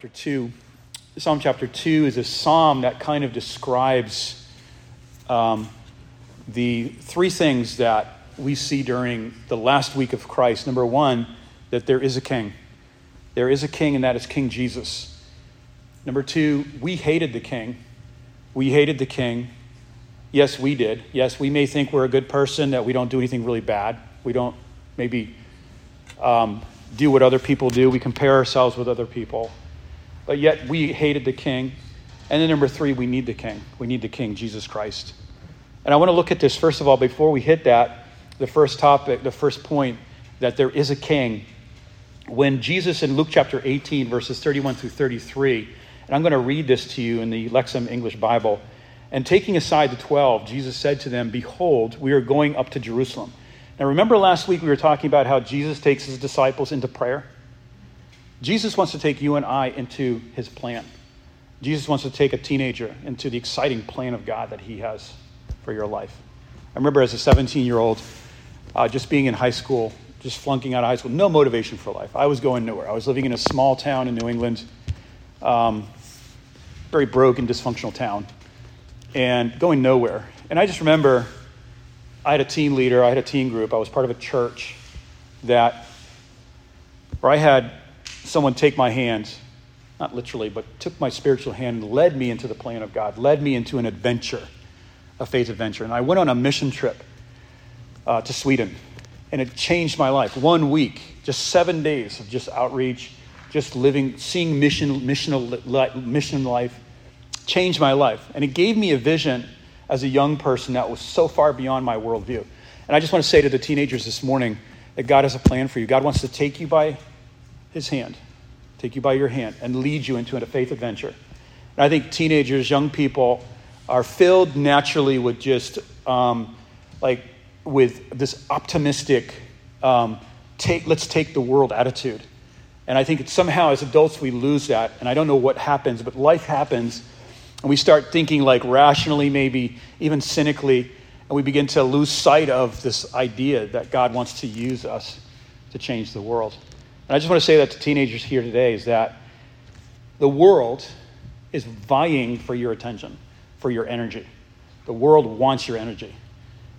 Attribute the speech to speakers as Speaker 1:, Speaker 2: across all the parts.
Speaker 1: chapter 2. Psalm chapter 2 is a psalm that kind of describes um, the three things that we see during the last week of Christ. Number one, that there is a king. There is a king, and that is King Jesus. Number two, we hated the king. We hated the king. Yes, we did. Yes, we may think we're a good person, that we don't do anything really bad. We don't maybe um, do what other people do. We compare ourselves with other people but yet we hated the king. And then number three, we need the king. We need the king, Jesus Christ. And I want to look at this, first of all, before we hit that, the first topic, the first point, that there is a king. When Jesus in Luke chapter 18, verses 31 through 33, and I'm going to read this to you in the Lexham English Bible. And taking aside the 12, Jesus said to them, Behold, we are going up to Jerusalem. Now, remember last week we were talking about how Jesus takes his disciples into prayer? Jesus wants to take you and I into his plan. Jesus wants to take a teenager into the exciting plan of God that he has for your life. I remember as a 17 year old, uh, just being in high school, just flunking out of high school, no motivation for life. I was going nowhere. I was living in a small town in New England, um, very broken, dysfunctional town, and going nowhere. And I just remember I had a teen leader, I had a teen group, I was part of a church that where I had someone take my hand, not literally, but took my spiritual hand and led me into the plan of God, led me into an adventure, a faith adventure. And I went on a mission trip uh, to Sweden, and it changed my life. One week, just seven days of just outreach, just living, seeing mission, missional, mission life, changed my life. And it gave me a vision as a young person that was so far beyond my worldview. And I just want to say to the teenagers this morning that God has a plan for you. God wants to take you by his hand, take you by your hand, and lead you into a faith adventure. And I think teenagers, young people, are filled naturally with just um, like with this optimistic, um, take, let's take the world attitude. And I think somehow as adults we lose that. And I don't know what happens, but life happens. And we start thinking like rationally, maybe even cynically. And we begin to lose sight of this idea that God wants to use us to change the world. And I just want to say that to teenagers here today is that the world is vying for your attention, for your energy. The world wants your energy.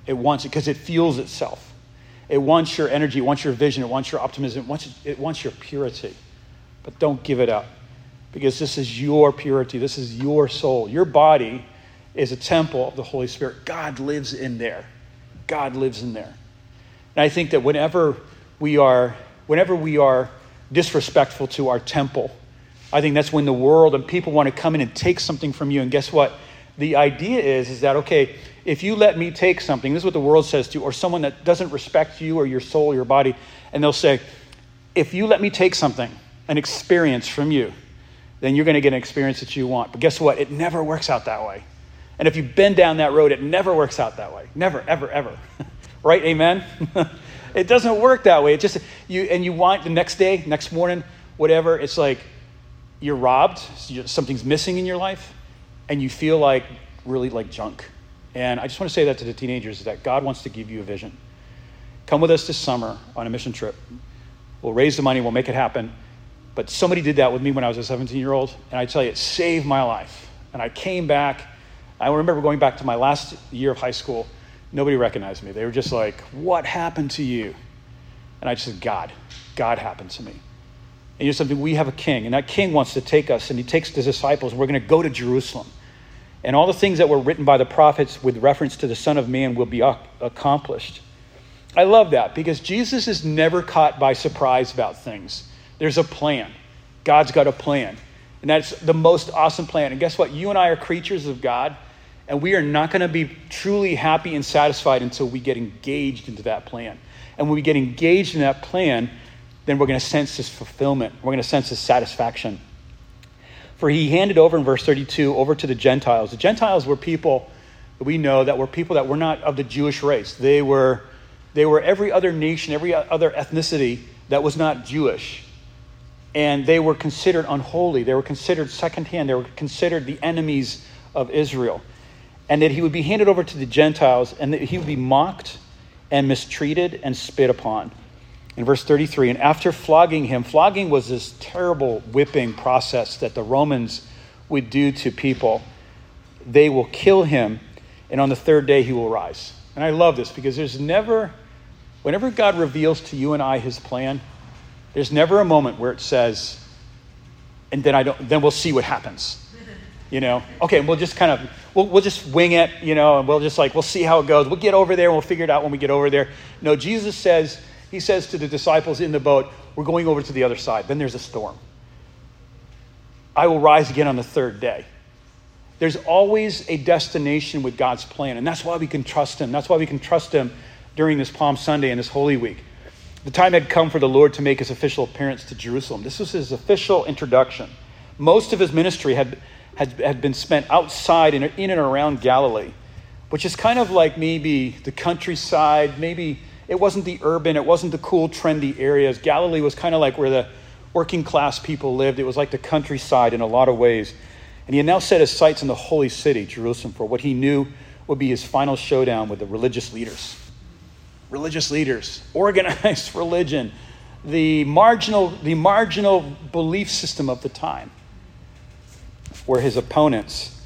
Speaker 1: It wants it because it fuels itself. It wants your energy, it wants your vision, it wants your optimism, it wants, it wants your purity. But don't give it up because this is your purity, this is your soul. Your body is a temple of the Holy Spirit. God lives in there. God lives in there. And I think that whenever we are whenever we are disrespectful to our temple, I think that's when the world and people want to come in and take something from you. And guess what? The idea is, is that, okay, if you let me take something, this is what the world says to you, or someone that doesn't respect you or your soul, or your body, and they'll say, if you let me take something, an experience from you, then you're going to get an experience that you want. But guess what? It never works out that way. And if you've been down that road, it never works out that way. Never, ever, ever. right? Amen? It doesn't work that way. It just you and you want the next day, next morning, whatever. It's like you're robbed. Something's missing in your life, and you feel like really like junk. And I just want to say that to the teenagers that God wants to give you a vision. Come with us this summer on a mission trip. We'll raise the money. We'll make it happen. But somebody did that with me when I was a 17 year old, and I tell you, it saved my life. And I came back. I remember going back to my last year of high school Nobody recognized me. They were just like, What happened to you? And I just said, God. God happened to me. And you know something, we have a king, and that king wants to take us, and he takes the disciples, and we're going to go to Jerusalem. And all the things that were written by the prophets with reference to the Son of Man will be accomplished. I love that because Jesus is never caught by surprise about things. There's a plan. God's got a plan. And that's the most awesome plan. And guess what? You and I are creatures of God. And we are not going to be truly happy and satisfied until we get engaged into that plan. And when we get engaged in that plan, then we're going to sense this fulfillment. We're going to sense this satisfaction. For he handed over in verse 32 over to the Gentiles. The Gentiles were people that we know that were people that were not of the Jewish race. They were, they were every other nation, every other ethnicity that was not Jewish. And they were considered unholy. They were considered secondhand. They were considered the enemies of Israel and that he would be handed over to the Gentiles, and that he would be mocked and mistreated and spit upon. In verse 33, and after flogging him, flogging was this terrible whipping process that the Romans would do to people. They will kill him, and on the third day he will rise. And I love this because there's never, whenever God reveals to you and I his plan, there's never a moment where it says, and then I don't, then we'll see what happens. You know, okay, we'll just kind of, we'll, we'll just wing it, you know, and we'll just like, we'll see how it goes. We'll get over there and we'll figure it out when we get over there. No, Jesus says, he says to the disciples in the boat, we're going over to the other side. Then there's a storm. I will rise again on the third day. There's always a destination with God's plan, and that's why we can trust Him. That's why we can trust Him during this Palm Sunday and this Holy Week. The time had come for the Lord to make his official appearance to Jerusalem. This was his official introduction. Most of his ministry had, had, had been spent outside in, in and around Galilee, which is kind of like maybe the countryside, maybe it wasn't the urban, it wasn't the cool, trendy areas. Galilee was kind of like where the working class people lived. It was like the countryside in a lot of ways. And he had now set his sights on the holy city, Jerusalem, for what he knew would be his final showdown with the religious leaders religious leaders, organized religion, the marginal, the marginal belief system of the time were his opponents.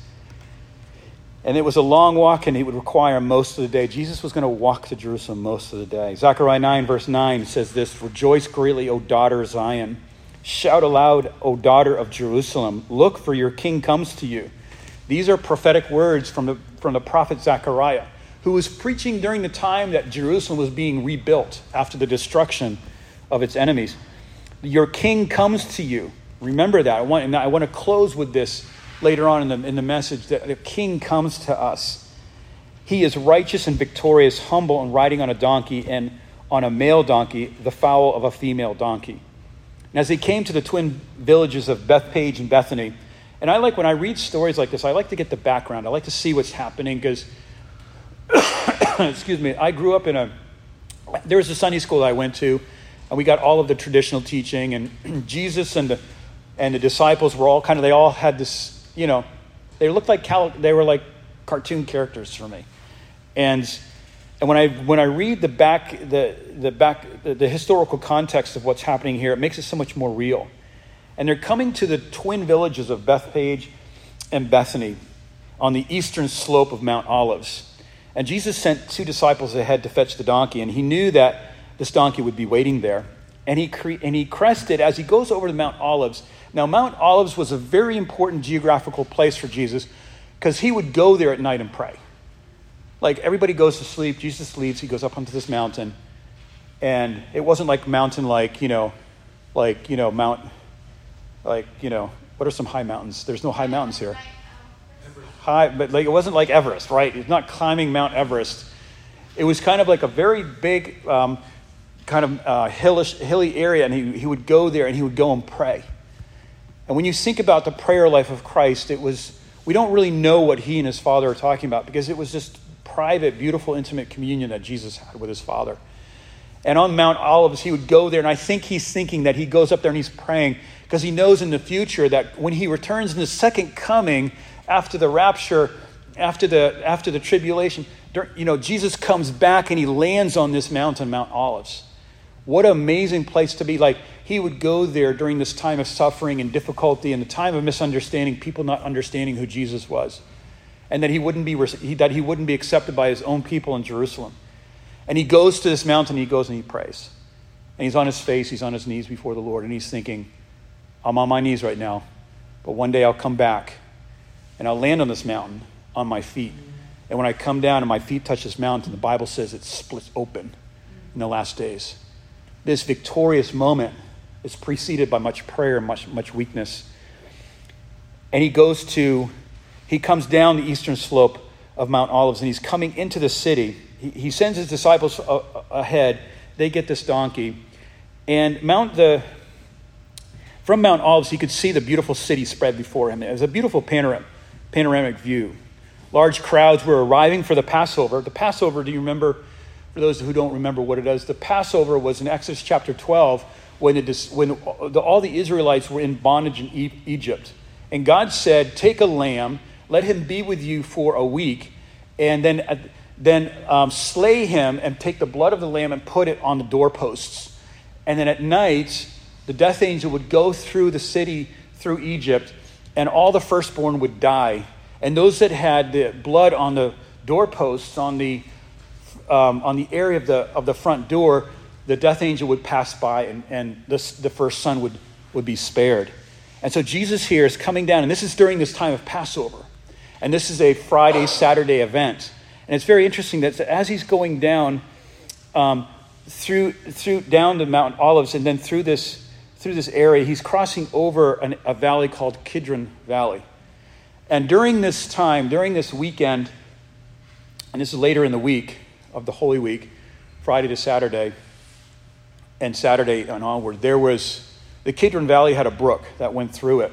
Speaker 1: And it was a long walk, and he would require most of the day. Jesus was going to walk to Jerusalem most of the day. Zechariah 9, verse 9 says this Rejoice greatly, O daughter of Zion. Shout aloud, O daughter of Jerusalem. Look, for your king comes to you. These are prophetic words from the, from the prophet Zechariah who was preaching during the time that Jerusalem was being rebuilt after the destruction of its enemies. Your king comes to you. Remember that. I want, and I want to close with this later on in the, in the message that the king comes to us. He is righteous and victorious, humble, and riding on a donkey, and on a male donkey, the fowl of a female donkey. And as he came to the twin villages of Bethphage and Bethany, and I like when I read stories like this, I like to get the background. I like to see what's happening because excuse me, I grew up in a, there was a Sunday school I went to, and we got all of the traditional teaching, and Jesus and the, and the disciples were all kind of, they all had this, you know, they looked like, cal- they were like cartoon characters for me. And, and when I, when I read the back, the, the back, the, the historical context of what's happening here, it makes it so much more real. And they're coming to the twin villages of Bethphage and Bethany on the eastern slope of Mount Olives. And Jesus sent two disciples ahead to fetch the donkey, and he knew that this donkey would be waiting there. And he, cre- and he crested as he goes over to Mount Olives. Now, Mount Olives was a very important geographical place for Jesus because he would go there at night and pray. Like everybody goes to sleep, Jesus leaves, he goes up onto this mountain. And it wasn't like mountain like, you know, like, you know, Mount, like, you know, what are some high mountains? There's no high mountains here high, but like it wasn't like Everest, right? He's not climbing Mount Everest. It was kind of like a very big, um, kind of uh, hillish, hilly area, and he, he would go there and he would go and pray. And when you think about the prayer life of Christ, it was, we don't really know what he and his Father are talking about because it was just private, beautiful, intimate communion that Jesus had with his Father. And on Mount Olives, he would go there, and I think he's thinking that he goes up there and he's praying because he knows in the future that when he returns in the second coming, after the rapture, after the, after the tribulation, you know, Jesus comes back and he lands on this mountain, Mount Olives. What an amazing place to be. Like, he would go there during this time of suffering and difficulty and the time of misunderstanding, people not understanding who Jesus was. And that he wouldn't be, that he wouldn't be accepted by his own people in Jerusalem. And he goes to this mountain, he goes and he prays. And he's on his face, he's on his knees before the Lord, and he's thinking, I'm on my knees right now, but one day I'll come back and I'll land on this mountain on my feet. And when I come down and my feet touch this mountain, the Bible says it splits open in the last days. This victorious moment is preceded by much prayer and much, much weakness. And he goes to, he comes down the eastern slope of Mount Olives and he's coming into the city. He, he sends his disciples a, a, ahead. They get this donkey. And Mount the, from Mount Olives, he could see the beautiful city spread before him. It was a beautiful panorama panoramic view. Large crowds were arriving for the Passover. The Passover, do you remember? For those who don't remember what it is, the Passover was in Exodus chapter 12 when, when the, all the Israelites were in bondage in Egypt. And God said, Take a lamb, let him be with you for a week, and then, uh, then um, slay him and take the blood of the lamb and put it on the doorposts. And then at night, the death angel would go through the city, through Egypt, and all the firstborn would die. And those that had the blood on the doorposts, on the, um, on the area of the, of the front door, the death angel would pass by and, and this, the first son would, would be spared. And so Jesus here is coming down, and this is during this time of Passover. And this is a Friday, Saturday event. And it's very interesting that as he's going down um, through, through down the Mount Olives and then through this, through this area, he's crossing over an, a valley called Kidron Valley. And during this time, during this weekend, and this is later in the week of the Holy Week, Friday to Saturday, and Saturday and onward, there was the Kidron Valley had a brook that went through it.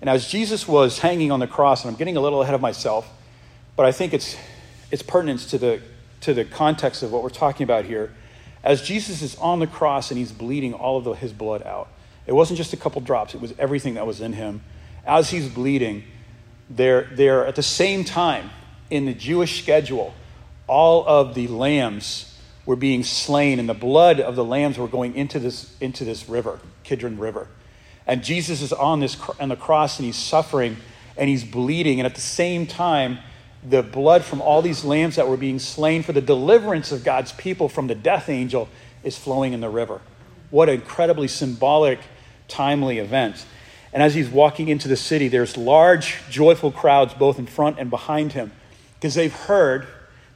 Speaker 1: And as Jesus was hanging on the cross, and I'm getting a little ahead of myself, but I think it's, it's pertinence to the, to the context of what we're talking about here. As Jesus is on the cross and he's bleeding all of the, his blood out, it wasn't just a couple drops, it was everything that was in him. As he's bleeding, there, there at the same time, in the Jewish schedule, all of the lambs were being slain, and the blood of the lambs were going into this, into this river, Kidron River. And Jesus is on, this, on the cross and he's suffering and he's bleeding. And at the same time, the blood from all these lambs that were being slain for the deliverance of God's people from the death angel is flowing in the river. What an incredibly symbolic, timely event. And as he's walking into the city, there's large, joyful crowds both in front and behind him because they've heard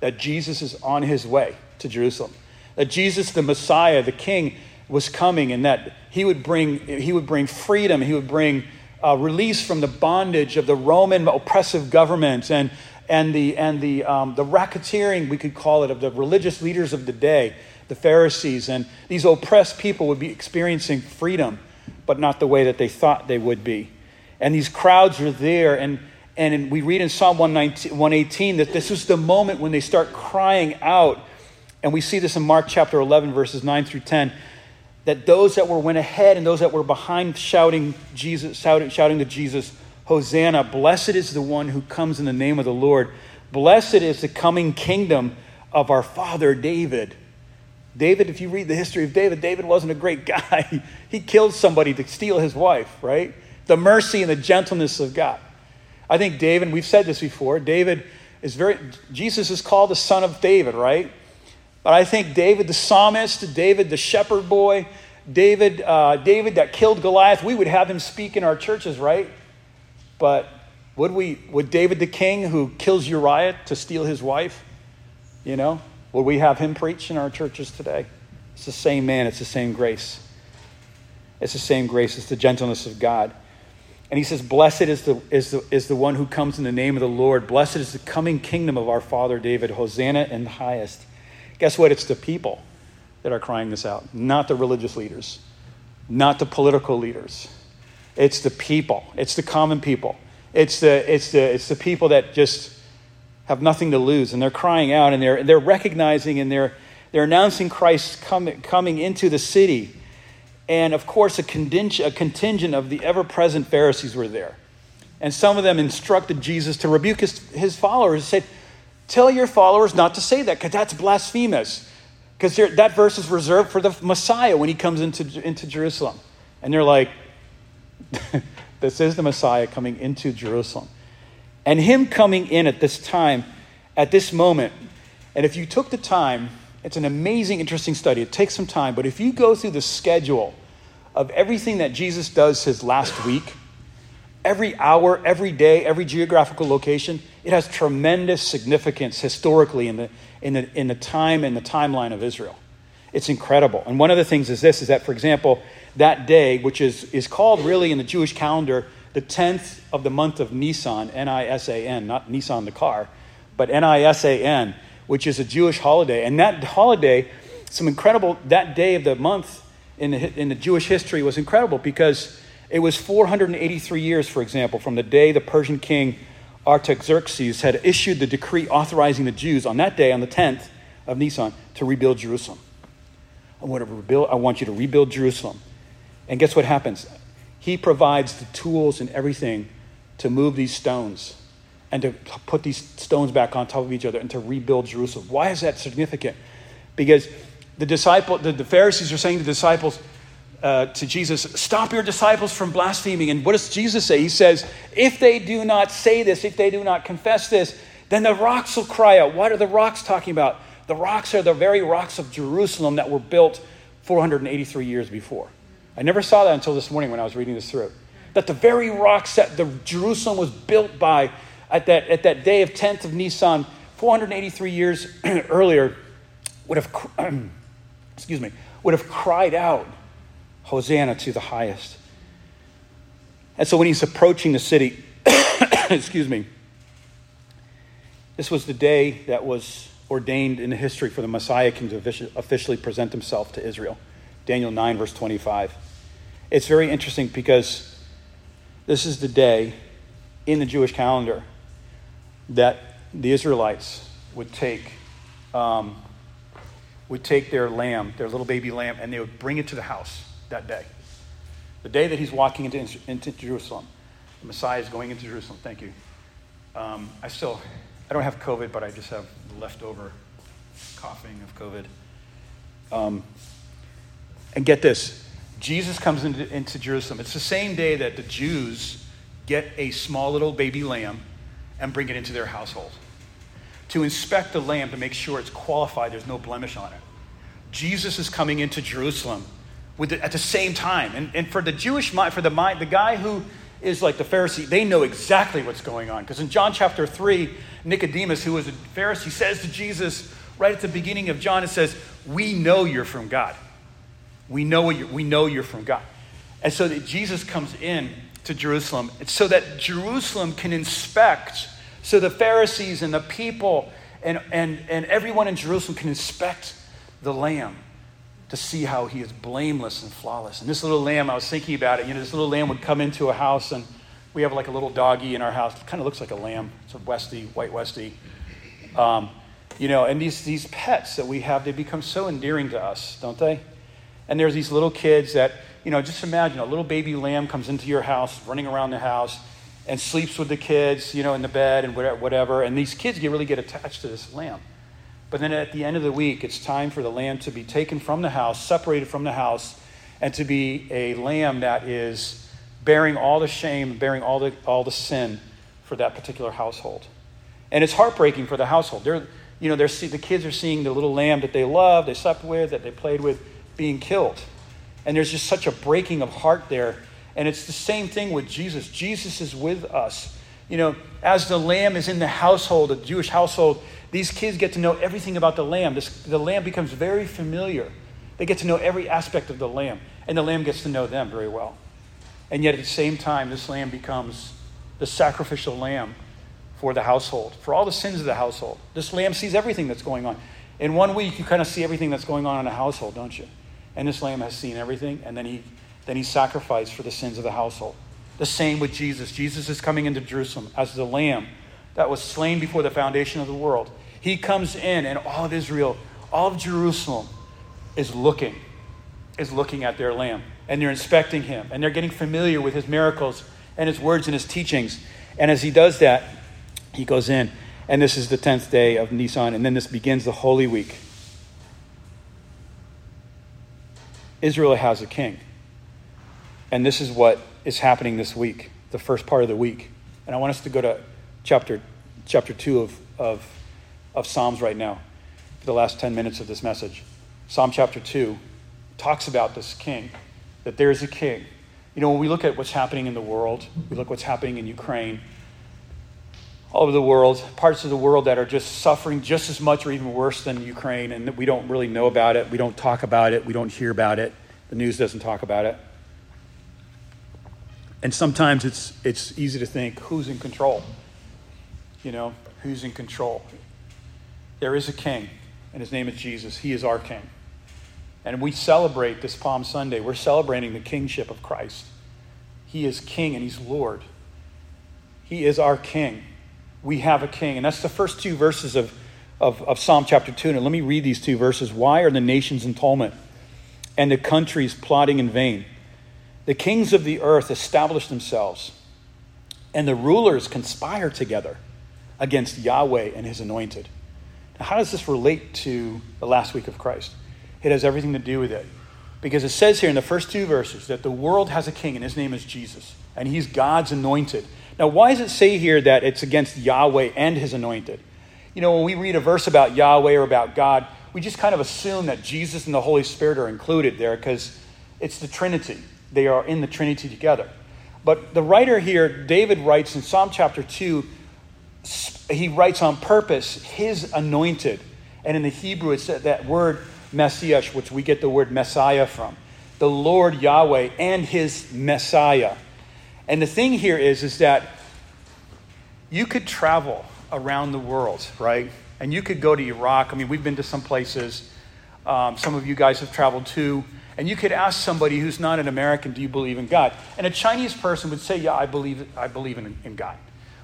Speaker 1: that Jesus is on his way to Jerusalem. That Jesus, the Messiah, the King, was coming and that he would bring, he would bring freedom, he would bring uh, release from the bondage of the Roman oppressive government and, and, the, and the, um, the racketeering, we could call it, of the religious leaders of the day, the Pharisees. And these oppressed people would be experiencing freedom, but not the way that they thought they would be. And these crowds are there. And, and we read in Psalm 118 that this is the moment when they start crying out. And we see this in Mark chapter 11, verses 9 through 10 that those that were went ahead and those that were behind shouting Jesus, shouting, shouting to Jesus, Hosanna, blessed is the one who comes in the name of the Lord. Blessed is the coming kingdom of our father David. David, if you read the history of David, David wasn't a great guy. he killed somebody to steal his wife, right? The mercy and the gentleness of God. I think David, we've said this before, David is very, Jesus is called the son of David, right? But I think David the psalmist, David the shepherd boy, David, uh, David that killed Goliath, we would have him speak in our churches, right? But would we? Would David the king who kills Uriah to steal his wife? You know, would we have him preach in our churches today? It's the same man. It's the same grace. It's the same grace. It's the gentleness of God. And he says, Blessed is the, is, the, is the one who comes in the name of the Lord. Blessed is the coming kingdom of our father David. Hosanna in the highest. Guess what? It's the people that are crying this out, not the religious leaders, not the political leaders. It's the people, it's the common people. It's the, it's the, it's the people that just have nothing to lose, and they're crying out, and they're, they're recognizing and they're, they're announcing Christ coming, coming into the city. And of course, a contingent, a contingent of the ever present Pharisees were there. And some of them instructed Jesus to rebuke his, his followers and said, Tell your followers not to say that because that's blasphemous. Because that verse is reserved for the Messiah when he comes into, into Jerusalem. And they're like, this is the Messiah coming into Jerusalem. And him coming in at this time, at this moment, and if you took the time, it's an amazing, interesting study. It takes some time, but if you go through the schedule of everything that Jesus does his last week, every hour, every day, every geographical location, it has tremendous significance historically in the, in the, in the time and the timeline of Israel. It's incredible. And one of the things is this is that, for example, that day, which is, is called really in the Jewish calendar the 10th of the month of Nisan, N I S A N, not Nissan the car, but N I S A N, which is a Jewish holiday. And that holiday, some incredible, that day of the month in the, in the Jewish history was incredible because it was 483 years, for example, from the day the Persian king Artaxerxes had issued the decree authorizing the Jews on that day, on the 10th of Nisan, to rebuild Jerusalem. I want, to rebuild, I want you to rebuild Jerusalem. And guess what happens? He provides the tools and everything to move these stones and to put these stones back on top of each other and to rebuild Jerusalem. Why is that significant? Because the disciple, the, the Pharisees are saying to the disciples, uh, to Jesus, Stop your disciples from blaspheming. And what does Jesus say? He says, If they do not say this, if they do not confess this, then the rocks will cry out. What are the rocks talking about? The rocks are the very rocks of Jerusalem that were built 483 years before. I never saw that until this morning when I was reading this through. That the very rocks that the Jerusalem was built by at that, at that day of 10th of Nisan, 483 years earlier, would have, excuse me, would have cried out Hosanna to the highest. And so when he's approaching the city, excuse me, this was the day that was ordained in the history for the Messiah king to officially present himself to Israel. Daniel 9, verse 25. It's very interesting because this is the day in the Jewish calendar that the Israelites would take, um, would take their lamb, their little baby lamb, and they would bring it to the house that day. The day that he's walking into, into Jerusalem. The Messiah is going into Jerusalem. Thank you. Um, I still, I don't have COVID, but I just have leftover coughing of COVID. Um, and get this Jesus comes into, into Jerusalem. It's the same day that the Jews get a small little baby lamb and bring it into their household to inspect the lamb to make sure it's qualified, there's no blemish on it. Jesus is coming into Jerusalem with the, at the same time. And, and for the Jewish mind, for the mind, the guy who is like the Pharisee, they know exactly what's going on. Because in John chapter 3, Nicodemus, who was a Pharisee, says to Jesus, right at the beginning of John, it says, We know you're from God. We know, you're, we know you're from God. And so that Jesus comes in to Jerusalem, so that Jerusalem can inspect, so the Pharisees and the people and, and, and everyone in Jerusalem can inspect the Lamb to see how he is blameless and flawless. And this little lamb, I was thinking about it, you know, this little lamb would come into a house, and we have like a little doggy in our house. It kind of looks like a lamb. It's a Westie, white Westie. Um, you know, and these, these pets that we have, they become so endearing to us, don't they? And there's these little kids that, you know, just imagine a little baby lamb comes into your house, running around the house, and sleeps with the kids, you know, in the bed and whatever. And these kids get really get attached to this lamb. But then at the end of the week, it's time for the lamb to be taken from the house, separated from the house, and to be a lamb that is bearing all the shame, bearing all the, all the sin for that particular household. And it's heartbreaking for the household. They're, you know, they're, the kids are seeing the little lamb that they love, they slept with, that they played with, being killed. And there's just such a breaking of heart there. And it's the same thing with Jesus. Jesus is with us. You know, as the lamb is in the household, the Jewish household, these kids get to know everything about the lamb. This, the lamb becomes very familiar. They get to know every aspect of the lamb, and the lamb gets to know them very well. And yet, at the same time, this lamb becomes the sacrificial lamb for the household, for all the sins of the household. This lamb sees everything that's going on. In one week, you kind of see everything that's going on in a household, don't you? And this lamb has seen everything, and then he, then he sacrificed for the sins of the household. The same with Jesus. Jesus is coming into Jerusalem as the lamb that was slain before the foundation of the world. He comes in, and all of Israel, all of Jerusalem is looking, is looking at their lamb, and they're inspecting him, and they're getting familiar with his miracles and his words and his teachings. And as he does that, he goes in, and this is the 10th day of Nisan, and then this begins the Holy Week. Israel has a king. And this is what is happening this week, the first part of the week. And I want us to go to chapter, chapter 2 of, of, of Psalms right now for the last 10 minutes of this message. Psalm chapter 2 talks about this king, that there is a king. You know, when we look at what's happening in the world, we look what's happening in Ukraine, all over the world, parts of the world that are just suffering just as much or even worse than Ukraine, and we don't really know about it. We don't talk about it. We don't hear about it. The news doesn't talk about it. And sometimes it's, it's easy to think who's in control? You know, who's in control? There is a king, and his name is Jesus. He is our king. And we celebrate this Palm Sunday. We're celebrating the kingship of Christ. He is king and he's Lord. He is our king. We have a king. And that's the first two verses of, of, of Psalm chapter 2. And let me read these two verses. Why are the nations in tumult and the countries plotting in vain? The kings of the earth establish themselves, and the rulers conspire together against Yahweh and his anointed. Now, how does this relate to the last week of Christ? it has everything to do with it. Because it says here in the first two verses that the world has a king, and his name is Jesus, and he's God's anointed. Now, why does it say here that it's against Yahweh and his anointed? You know, when we read a verse about Yahweh or about God, we just kind of assume that Jesus and the Holy Spirit are included there because it's the Trinity. They are in the Trinity together. But the writer here, David writes in Psalm chapter 2, he writes on purpose, his anointed. And in the Hebrew, it's that word Messiah, which we get the word Messiah from. The Lord Yahweh and his Messiah. And the thing here is, is that you could travel around the world, right? And you could go to Iraq. I mean, we've been to some places. Um, some of you guys have traveled too. And you could ask somebody who's not an American, do you believe in God? And a Chinese person would say, yeah, I believe, I believe in, in God.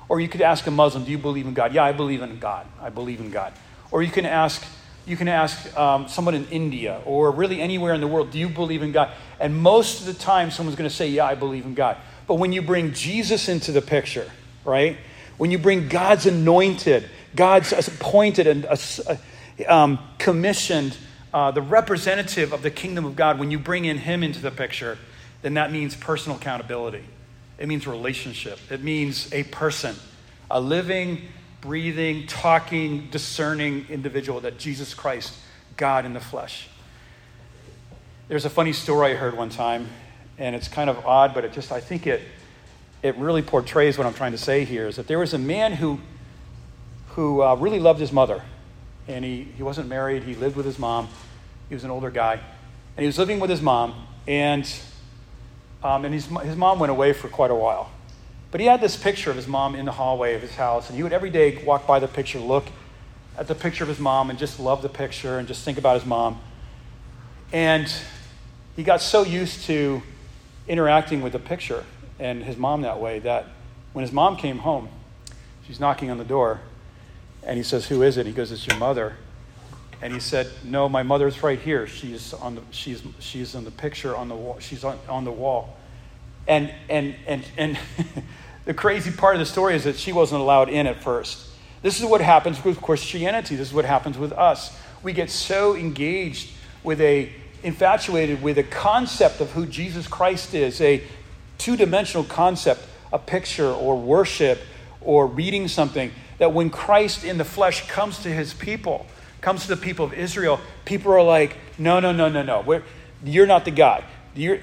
Speaker 1: Or you could ask a Muslim, do you believe in God? Yeah, I believe in God. I believe in God. Or you can ask, you can ask um, someone in India or really anywhere in the world, do you believe in God? And most of the time, someone's going to say, yeah, I believe in God. But when you bring Jesus into the picture, right? When you bring God's anointed, God's appointed and uh, um, commissioned, uh, the representative of the kingdom of God, when you bring in Him into the picture, then that means personal accountability. It means relationship. It means a person, a living, breathing, talking, discerning individual that Jesus Christ, God in the flesh. There's a funny story I heard one time, and it's kind of odd, but it just, I think it, it really portrays what I'm trying to say here is that there was a man who, who uh, really loved his mother. And he, he wasn't married, he lived with his mom. He was an older guy. And he was living with his mom, and um, and his, his mom went away for quite a while. But he had this picture of his mom in the hallway of his house, and he would every day walk by the picture, look at the picture of his mom, and just love the picture and just think about his mom. And he got so used to interacting with the picture and his mom that way that when his mom came home, she's knocking on the door, and he says, Who is it? He goes, It's your mother. And he said, No, my mother's right here. She's on the, she's, she's in the picture on the wall. She's on, on the wall. And, and, and, and the crazy part of the story is that she wasn't allowed in at first. This is what happens with Christianity. This is what happens with us. We get so engaged with a, infatuated with a concept of who Jesus Christ is, a two dimensional concept, a picture or worship or reading something, that when Christ in the flesh comes to his people, comes to the people of Israel, people are like, no, no, no, no, no. We're, you're not the God. You're,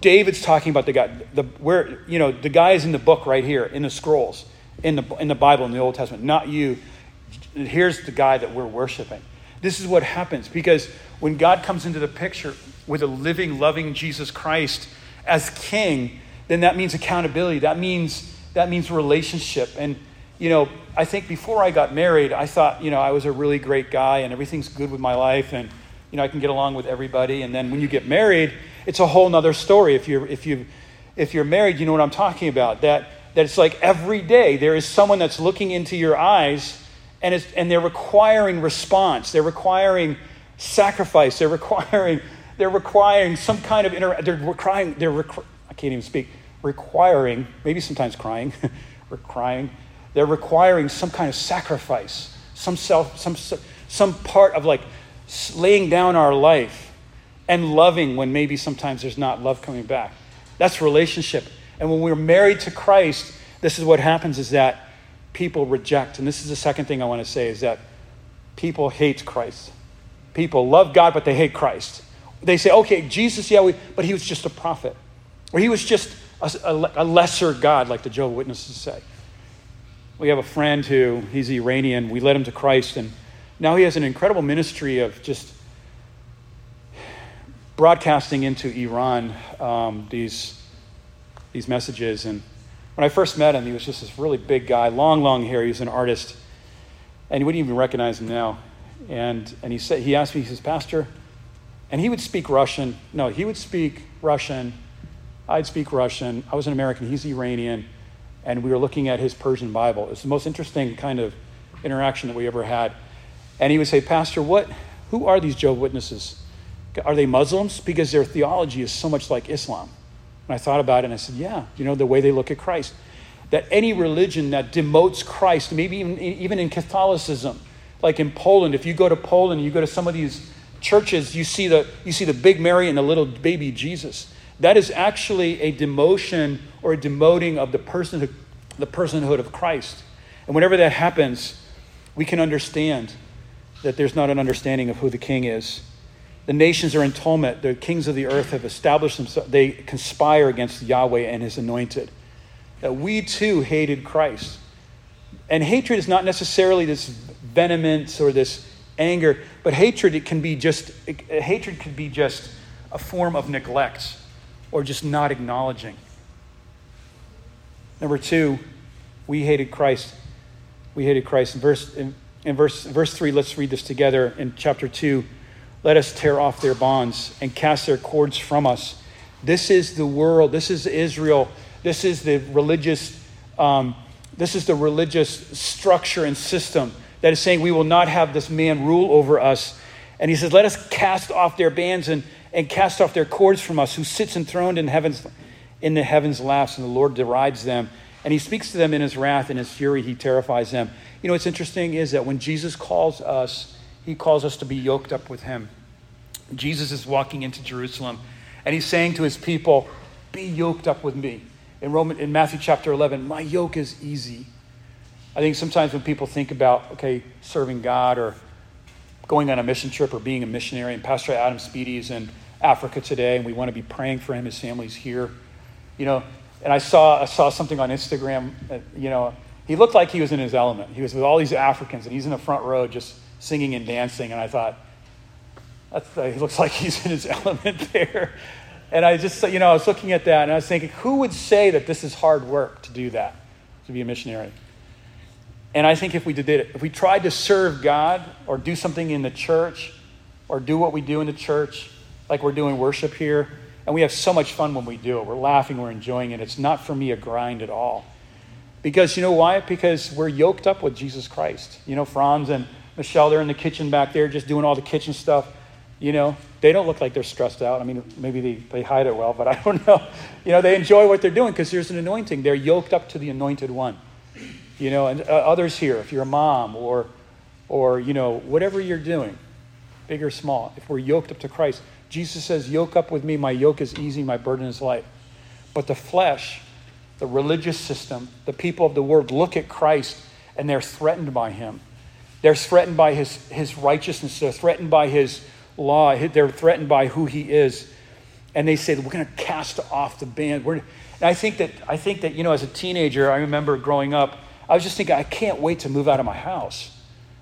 Speaker 1: David's talking about the God. The, where, you know, the guy is in the book right here, in the scrolls, in the, in the Bible, in the Old Testament, not you. Here's the guy that we're worshiping. This is what happens because when God comes into the picture with a living, loving Jesus Christ as king, then that means accountability. That means that means relationship. And you know, I think before I got married, I thought, you know, I was a really great guy and everything's good with my life and, you know, I can get along with everybody. And then when you get married, it's a whole nother story. If you're, if you, if you're married, you know what I'm talking about. That, that it's like every day there is someone that's looking into your eyes and, it's, and they're requiring response. They're requiring sacrifice. They're requiring, they're requiring some kind of, inter- they're requiring, they're, requ- I can't even speak, requiring, maybe sometimes crying, requiring, they're requiring some kind of sacrifice, some self, some, some part of like laying down our life and loving when maybe sometimes there's not love coming back. That's relationship. And when we're married to Christ, this is what happens is that people reject. And this is the second thing I want to say is that people hate Christ. People love God, but they hate Christ. They say, okay, Jesus, yeah, we, but he was just a prophet. Or he was just a, a, a lesser God, like the Jehovah's Witnesses say. We have a friend who, he's Iranian. We led him to Christ, and now he has an incredible ministry of just broadcasting into Iran um, these, these messages. And when I first met him, he was just this really big guy, long, long hair. He was an artist, and you wouldn't even recognize him now. And, and he, said, he asked me, he says, Pastor, and he would speak Russian. No, he would speak Russian. I'd speak Russian. I was an American. He's Iranian and we were looking at his Persian Bible. It's the most interesting kind of interaction that we ever had. And he would say, Pastor, what, who are these Jehovah's Witnesses? Are they Muslims? Because their theology is so much like Islam. And I thought about it and I said, yeah, you know, the way they look at Christ. That any religion that demotes Christ, maybe even, even in Catholicism, like in Poland, if you go to Poland, you go to some of these churches, you see the, you see the big Mary and the little baby Jesus. That is actually a demotion or a demoting of the personhood, the personhood of Christ. And whenever that happens, we can understand that there's not an understanding of who the king is. The nations are in tumult. The kings of the earth have established themselves. They conspire against Yahweh and his anointed. That we too hated Christ. And hatred is not necessarily this vehemence or this anger, but hatred it can be just hatred could be just a form of neglect or just not acknowledging. Number two, we hated Christ. We hated Christ. In verse in, in verse verse three, let's read this together in chapter two. Let us tear off their bonds and cast their cords from us. This is the world. This is Israel. This is the religious. Um, this is the religious structure and system that is saying we will not have this man rule over us. And he says, "Let us cast off their bands and and cast off their cords from us, who sits enthroned in heaven's in the heavens laughs, and the Lord derides them." And he speaks to them in his wrath and his fury. He terrifies them. You know what's interesting is that when Jesus calls us he calls us to be yoked up with him. Jesus is walking into Jerusalem and he's saying to his people, Be yoked up with me. In, Roman, in Matthew chapter 11, my yoke is easy. I think sometimes when people think about, okay, serving God or going on a mission trip or being a missionary, and Pastor Adam Speedy is in Africa today, and we want to be praying for him. His family's here. You know, and I saw, I saw something on Instagram, that, you know, he looked like he was in his element. He was with all these Africans, and he's in the front row just singing and dancing. And I thought, uh, he looks like he's in his element there. And I just, you know, I was looking at that and I was thinking, who would say that this is hard work to do that, to be a missionary? And I think if we did it, if we tried to serve God or do something in the church or do what we do in the church, like we're doing worship here, and we have so much fun when we do it. We're laughing, we're enjoying it. It's not for me a grind at all. Because you know why? Because we're yoked up with Jesus Christ. You know, Franz and Michelle, they're in the kitchen back there just doing all the kitchen stuff. You know, they don't look like they're stressed out. I mean, maybe they, they hide it well, but I don't know. You know, they enjoy what they're doing because there's an anointing. They're yoked up to the anointed one. You know, and uh, others here, if you're a mom or, or, you know, whatever you're doing, big or small, if we're yoked up to Christ, Jesus says, Yoke up with me, my yoke is easy, my burden is light. But the flesh, the religious system, the people of the world look at Christ and they're threatened by him. They're threatened by his, his righteousness. They're threatened by his law. They're threatened by who he is. And they say, we're going to cast off the band. We're, and I think that, I think that, you know, as a teenager, I remember growing up, I was just thinking, I can't wait to move out of my house.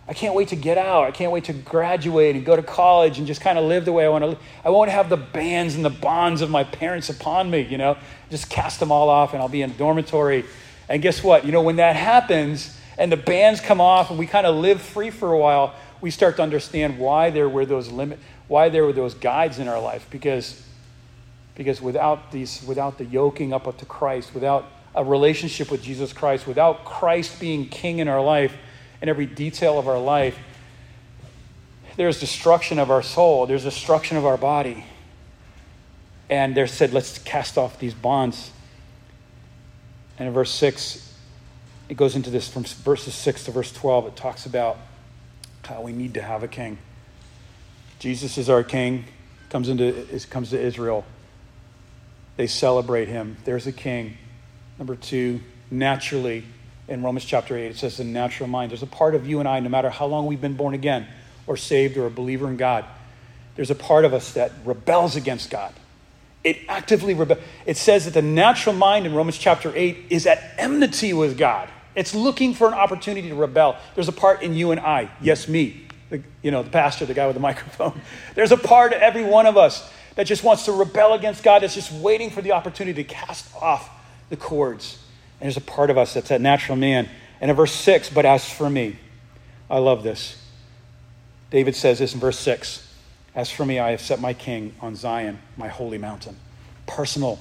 Speaker 1: I can't wait to get out. I can't wait to graduate and go to college and just kind of live the way I want to live. I won't have the bands and the bonds of my parents upon me, you know, just cast them all off and I'll be in a dormitory. And guess what? You know, when that happens, and the bands come off and we kind of live free for a while, we start to understand why there were those limit, why there were those guides in our life. Because, because without these, without the yoking up to Christ, without a relationship with Jesus Christ, without Christ being king in our life, in every detail of our life, there's destruction of our soul, there's destruction of our body. And they said, let's cast off these bonds. And in verse 6, it goes into this from verses 6 to verse 12. It talks about how we need to have a king. Jesus is our king, comes, into, comes to Israel. They celebrate him. There's a king. Number two, naturally, in Romans chapter 8, it says the natural mind. There's a part of you and I, no matter how long we've been born again or saved or a believer in God, there's a part of us that rebels against God. It actively rebels. It says that the natural mind in Romans chapter 8 is at enmity with God. It's looking for an opportunity to rebel. There's a part in you and I, yes, me, the, you know, the pastor, the guy with the microphone. There's a part of every one of us that just wants to rebel against God, that's just waiting for the opportunity to cast off the cords. And there's a part of us that's that natural man. And in verse 6, but as for me, I love this. David says this in verse 6 As for me, I have set my king on Zion, my holy mountain. Personal,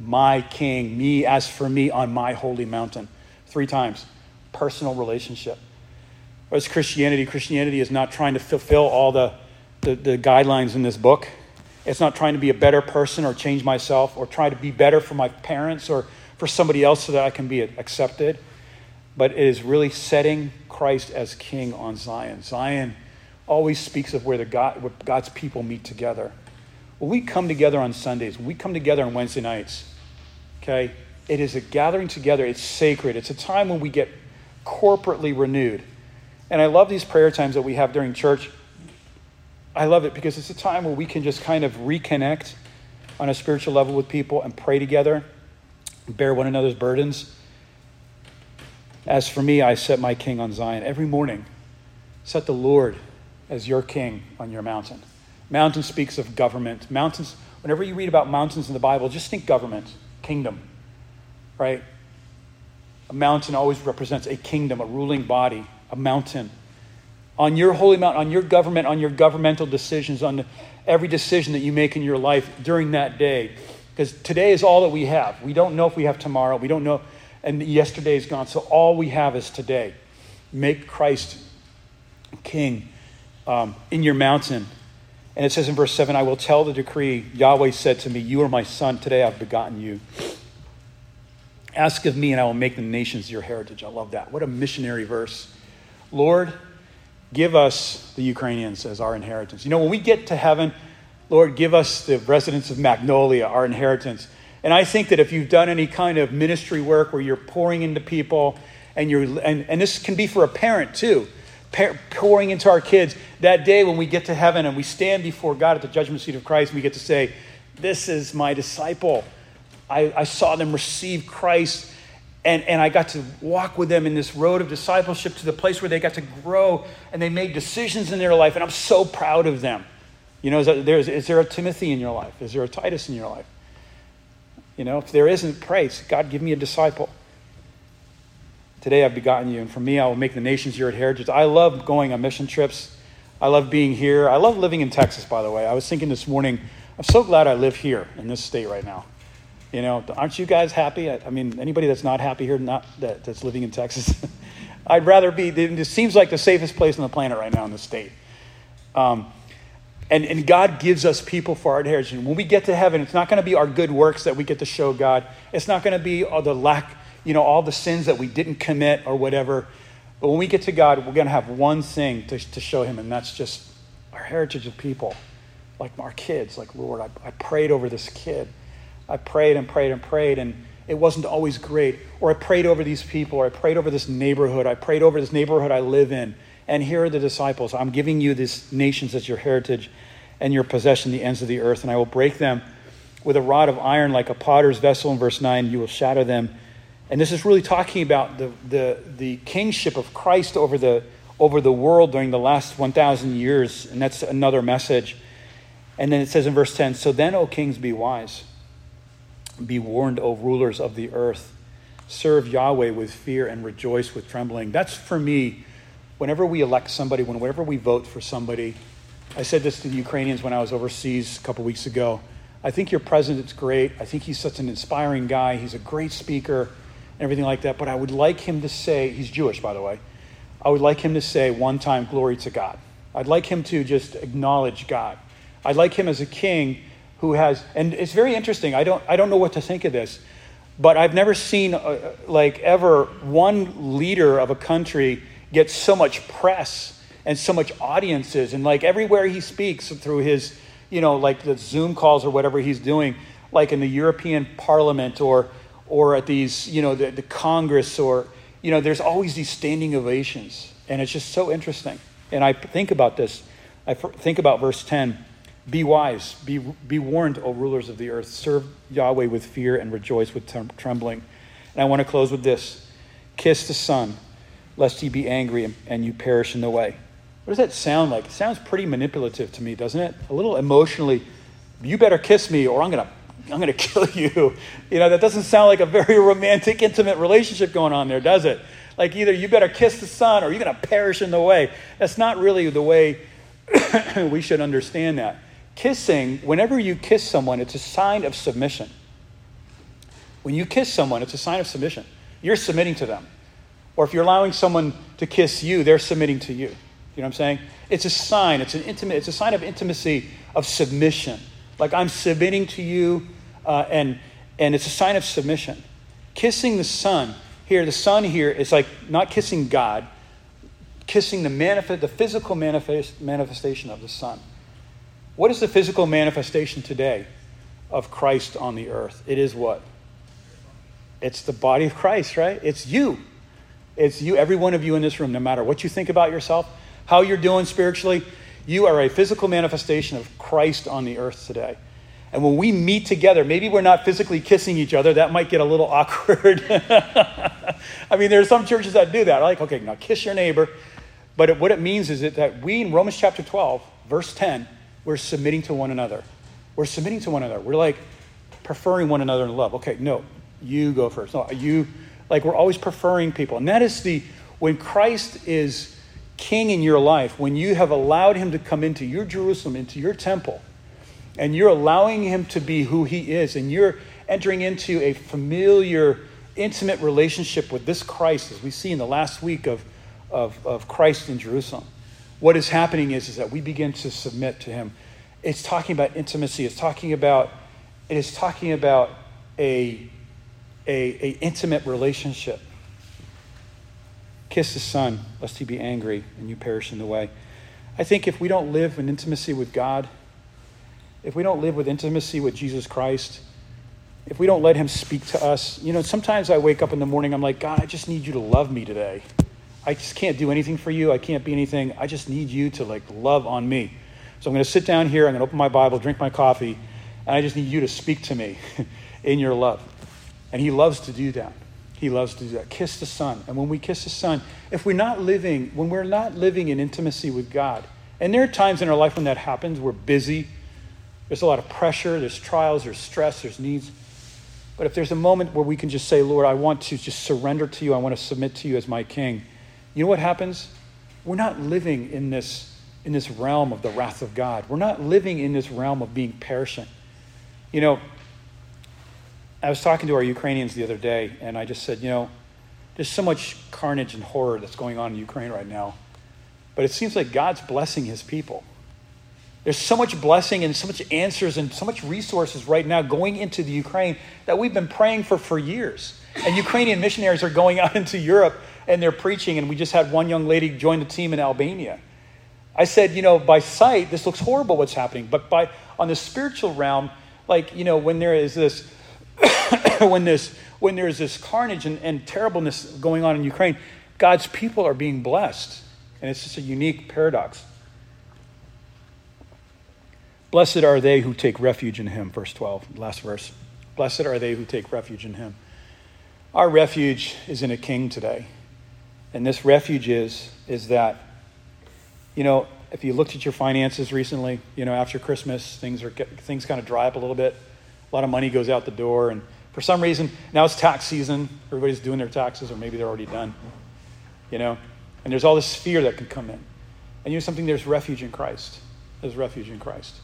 Speaker 1: my king, me, as for me, on my holy mountain three times personal relationship. What's Christianity? Christianity is not trying to fulfill all the, the, the, guidelines in this book. It's not trying to be a better person or change myself or try to be better for my parents or for somebody else so that I can be accepted. But it is really setting Christ as king on Zion. Zion, always speaks of where, the God, where God's people meet together. When we come together on Sundays, we come together on Wednesday nights, okay, it is a gathering together. It's sacred. It's a time when we get corporately renewed. And I love these prayer times that we have during church. I love it because it's a time where we can just kind of reconnect on a spiritual level with people and pray together, bear one another's burdens. As for me, I set my king on Zion every morning. Set the Lord as your king on your mountain. Mountain speaks of government. Mountains, whenever you read about mountains in the Bible, just think government, kingdom, right? A mountain always represents a kingdom, a ruling body, a mountain. On your holy mountain, on your government, on your governmental decisions, on every decision that you make in your life during that day. Because today is all that we have. We don't know if we have tomorrow. We don't know and yesterday is gone. So all we have is today. Make Christ king um, in your mountain. And it says in verse 7 I will tell the decree. Yahweh said to me, You are my son. Today I've begotten you. Ask of me, and I will make the nations your heritage. I love that. What a missionary verse. Lord, give us the Ukrainians as our inheritance. You know, when we get to heaven, Lord, give us the residents of Magnolia, our inheritance. And I think that if you've done any kind of ministry work where you're pouring into people, and you're and, and this can be for a parent too, pouring into our kids, that day when we get to heaven and we stand before God at the judgment seat of Christ, we get to say, This is my disciple. I, I saw them receive Christ. And, and I got to walk with them in this road of discipleship to the place where they got to grow and they made decisions in their life. And I'm so proud of them. You know, is there, is there a Timothy in your life? Is there a Titus in your life? You know, if there isn't, pray. God, give me a disciple. Today I've begotten you, and for me, I will make the nations your heritage. I love going on mission trips. I love being here. I love living in Texas, by the way. I was thinking this morning, I'm so glad I live here in this state right now. You know, aren't you guys happy? I, I mean, anybody that's not happy here, not that, that's living in Texas, I'd rather be. It seems like the safest place on the planet right now in the state. Um, and, and God gives us people for our inheritance. And when we get to heaven, it's not going to be our good works that we get to show God. It's not going to be all the lack, you know, all the sins that we didn't commit or whatever. But when we get to God, we're going to have one thing to, to show Him, and that's just our heritage of people, like our kids. Like, Lord, I, I prayed over this kid. I prayed and prayed and prayed, and it wasn't always great. Or I prayed over these people, or I prayed over this neighborhood. I prayed over this neighborhood I live in. And here are the disciples. I'm giving you these nations as your heritage and your possession, the ends of the earth, and I will break them with a rod of iron like a potter's vessel. In verse 9, you will shatter them. And this is really talking about the, the, the kingship of Christ over the, over the world during the last 1,000 years. And that's another message. And then it says in verse 10 So then, O kings, be wise. Be warned, O rulers of the earth. Serve Yahweh with fear and rejoice with trembling. That's for me, whenever we elect somebody, whenever we vote for somebody, I said this to the Ukrainians when I was overseas a couple weeks ago. I think your president's great. I think he's such an inspiring guy. He's a great speaker and everything like that. But I would like him to say, he's Jewish, by the way. I would like him to say one time, glory to God. I'd like him to just acknowledge God. I'd like him as a king who has, and it's very interesting. I don't, I don't know what to think of this, but I've never seen, uh, like, ever one leader of a country get so much press and so much audiences and like everywhere he speaks through his you know like the zoom calls or whatever he's doing like in the european parliament or or at these you know the, the congress or you know there's always these standing ovations and it's just so interesting. And i think about this. I think about verse 10 be wise be, be warned o rulers of the earth. Serve yahweh with fear and rejoice with trembling. And i want to close with this. Kiss the son lest he be angry and you perish in the way what does that sound like? It sounds pretty manipulative to me, doesn't it? A little emotionally, you better kiss me or I'm going to I'm going to kill you. You know, that doesn't sound like a very romantic, intimate relationship going on there, does it? Like either you better kiss the son or you're going to perish in the way. That's not really the way we should understand that. Kissing, whenever you kiss someone, it's a sign of submission. When you kiss someone, it's a sign of submission. You're submitting to them. Or if you're allowing someone to kiss you, they're submitting to you. You know what I'm saying? It's a sign. It's an intimate. It's a sign of intimacy, of submission. Like I'm submitting to you, uh, and and it's a sign of submission. Kissing the Son here, the Son here is like not kissing God. kissing the, manifest, the physical manifest, manifestation of the Son. What is the physical manifestation today of Christ on the earth? It is what? It's the body of Christ, right? It's you. It's you, every one of you in this room, no matter what you think about yourself, how you're doing spiritually, you are a physical manifestation of Christ on the earth today. And when we meet together, maybe we're not physically kissing each other. That might get a little awkward. I mean, there are some churches that do that. Like, okay, now kiss your neighbor. But it, what it means is that we, in Romans chapter 12, verse 10, we're submitting to one another. We're submitting to one another. We're like preferring one another in love. Okay, no, you go first. No, you, like, we're always preferring people. And that is the, when Christ is king in your life, when you have allowed him to come into your Jerusalem, into your temple, and you're allowing him to be who he is, and you're entering into a familiar, intimate relationship with this Christ, as we see in the last week of, of, of Christ in Jerusalem, what is happening is, is that we begin to submit to him. It's talking about intimacy. It's talking about, it is talking about a, a, a intimate relationship. Kiss the Son, lest he be angry and you perish in the way. I think if we don't live in intimacy with God, if we don't live with intimacy with Jesus Christ, if we don't let him speak to us, you know, sometimes I wake up in the morning, I'm like, God, I just need you to love me today. I just can't do anything for you. I can't be anything. I just need you to like love on me. So I'm going to sit down here, I'm going to open my Bible, drink my coffee, and I just need you to speak to me in your love. And he loves to do that. He loves to do that. Kiss the Son. And when we kiss the Son, if we're not living, when we're not living in intimacy with God, and there are times in our life when that happens, we're busy, there's a lot of pressure, there's trials, there's stress, there's needs. But if there's a moment where we can just say, Lord, I want to just surrender to you, I want to submit to you as my king, you know what happens? We're not living in this, in this realm of the wrath of God. We're not living in this realm of being perishing. You know, I was talking to our Ukrainians the other day, and I just said, you know, there's so much carnage and horror that's going on in Ukraine right now. But it seems like God's blessing his people. There's so much blessing and so much answers and so much resources right now going into the Ukraine that we've been praying for for years. And Ukrainian missionaries are going out into Europe and they're preaching. And we just had one young lady join the team in Albania. I said, you know, by sight, this looks horrible what's happening. But by on the spiritual realm, like, you know, when there is this when this when there's this carnage and, and terribleness going on in Ukraine, God's people are being blessed. And it's just a unique paradox. Blessed are they who take refuge in him, verse 12, last verse. Blessed are they who take refuge in him. Our refuge is in a king today. And this refuge is, is that, you know, if you looked at your finances recently, you know, after Christmas, things are things kind of dry up a little bit. A lot of money goes out the door, and for some reason, now it's tax season. Everybody's doing their taxes, or maybe they're already done. You know, and there's all this fear that can come in. And you know something? There's refuge in Christ. There's refuge in Christ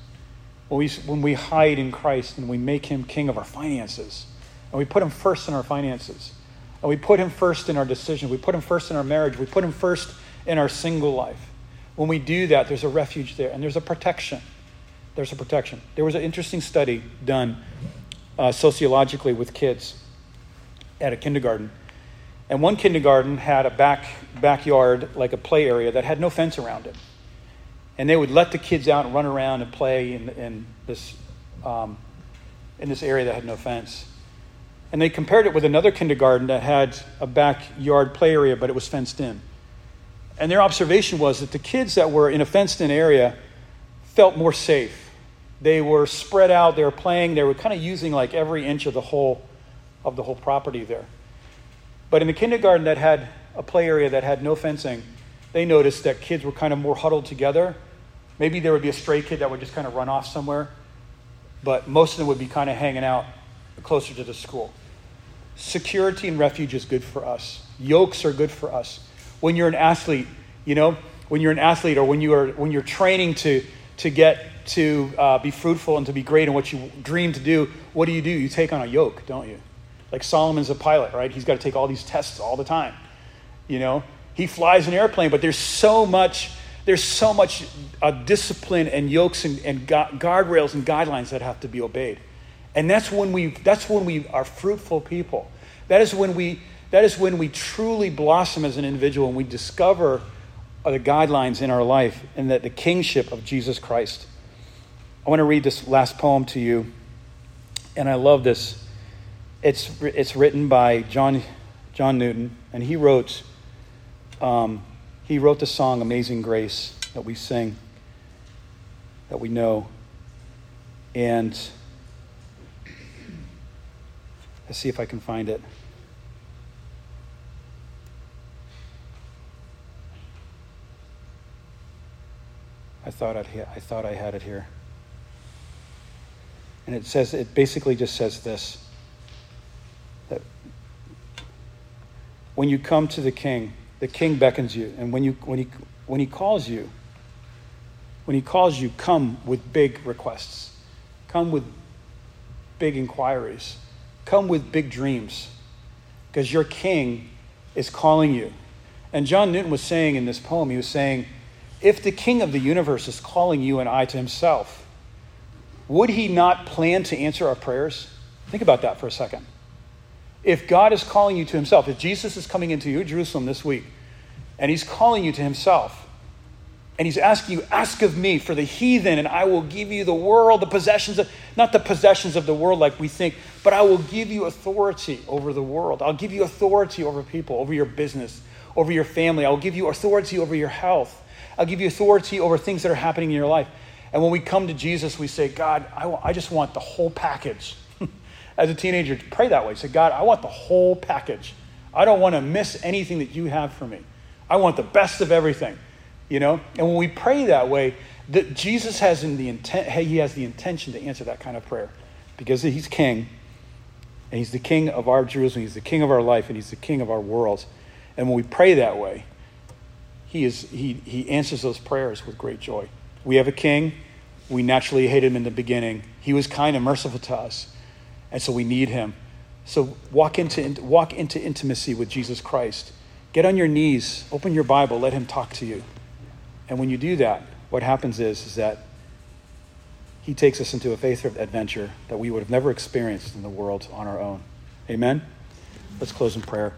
Speaker 1: when we, when we hide in Christ and we make him king of our finances, and we put him first in our finances, and we put him first in our decision, we put him first in our marriage, we put him first in our single life. When we do that, there's a refuge there, and there's a protection. There's a protection. There was an interesting study done uh, sociologically with kids at a kindergarten. And one kindergarten had a back, backyard, like a play area, that had no fence around it and they would let the kids out and run around and play in, in this um, in this area that had no fence. And they compared it with another kindergarten that had a backyard play area, but it was fenced in. And their observation was that the kids that were in a fenced in area felt more safe. They were spread out, they were playing, they were kind of using like every inch of the whole of the whole property there. But in the kindergarten that had a play area that had no fencing, they noticed that kids were kind of more huddled together Maybe there would be a stray kid that would just kind of run off somewhere, but most of them would be kind of hanging out closer to the school. Security and refuge is good for us. Yokes are good for us. When you're an athlete, you know, when you're an athlete or when you are when you're training to to get to uh, be fruitful and to be great in what you dream to do, what do you do? You take on a yoke, don't you? Like Solomon's a pilot, right? He's got to take all these tests all the time. You know, he flies an airplane, but there's so much there's so much uh, discipline and yokes and, and gu- guardrails and guidelines that have to be obeyed. And that's when we that's when we are fruitful people. That is when we that is when we truly blossom as an individual and we discover the guidelines in our life and that the kingship of Jesus Christ. I want to read this last poem to you, and I love this. It's, it's written by John, John Newton, and he wrote, um, he wrote the song Amazing Grace that we sing, that we know. And let's see if I can find it. I thought, I'd, I thought I had it here. And it says, it basically just says this that when you come to the king, the king beckons you. And when, you, when, he, when he calls you, when he calls you, come with big requests, come with big inquiries, come with big dreams, because your king is calling you. And John Newton was saying in this poem, he was saying, if the king of the universe is calling you and I to himself, would he not plan to answer our prayers? Think about that for a second. If God is calling you to himself, if Jesus is coming into your Jerusalem this week and he's calling you to himself, and he's asking you, ask of me for the heathen, and I will give you the world, the possessions of, not the possessions of the world like we think, but I will give you authority over the world. I'll give you authority over people, over your business, over your family. I'll give you authority over your health. I'll give you authority over things that are happening in your life. And when we come to Jesus, we say, God, I, I just want the whole package. As a teenager, pray that way. Say, God, I want the whole package. I don't want to miss anything that you have for me. I want the best of everything. You know? And when we pray that way, that Jesus has in the intent, hey, he has the intention to answer that kind of prayer. Because he's king, and he's the king of our Jerusalem, he's the king of our life, and he's the king of our world. And when we pray that way, he, is, he, he answers those prayers with great joy. We have a king. We naturally hate him in the beginning. He was kind and merciful to us, and so we need him. So walk into, walk into intimacy with Jesus Christ. Get on your knees, open your Bible, let him talk to you. And when you do that, what happens is, is that he takes us into a faith adventure that we would have never experienced in the world on our own. Amen? Let's close in prayer.